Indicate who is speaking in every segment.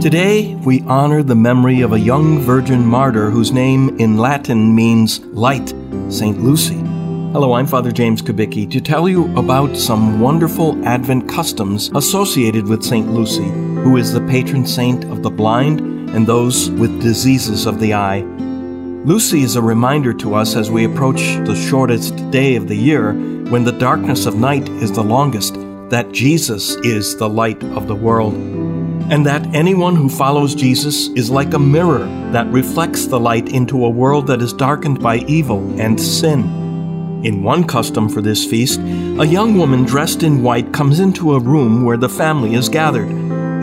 Speaker 1: Today, we honor the memory of a young virgin martyr whose name in Latin means light, St. Lucy. Hello, I'm Father James Kubicki to tell you about some wonderful Advent customs associated with St. Lucy, who is the patron saint of the blind and those with diseases of the eye. Lucy is a reminder to us as we approach the shortest day of the year, when the darkness of night is the longest, that Jesus is the light of the world and that anyone who follows Jesus is like a mirror that reflects the light into a world that is darkened by evil and sin. In one custom for this feast, a young woman dressed in white comes into a room where the family is gathered.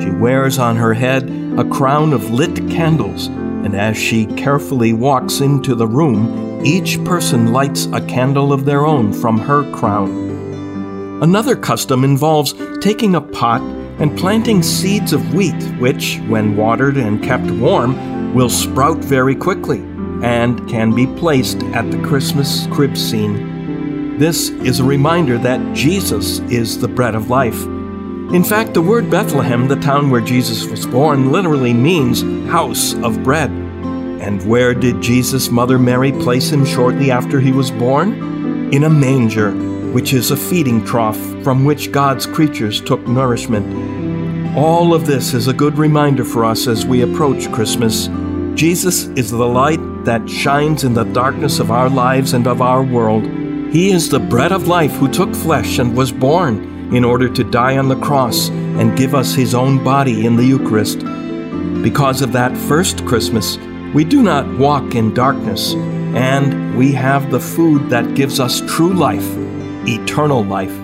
Speaker 1: She wears on her head a crown of lit candles, and as she carefully walks into the room, each person lights a candle of their own from her crown. Another custom involves taking a pot and planting seeds of wheat, which, when watered and kept warm, will sprout very quickly and can be placed at the Christmas crib scene. This is a reminder that Jesus is the bread of life. In fact, the word Bethlehem, the town where Jesus was born, literally means house of bread. And where did Jesus' mother Mary place him shortly after he was born? In a manger which is a feeding trough from which God's creatures took nourishment. All of this is a good reminder for us as we approach Christmas. Jesus is the light that shines in the darkness of our lives and of our world. He is the bread of life who took flesh and was born in order to die on the cross and give us his own body in the Eucharist. Because of that first Christmas, we do not walk in darkness, and we have the food that gives us true life eternal life.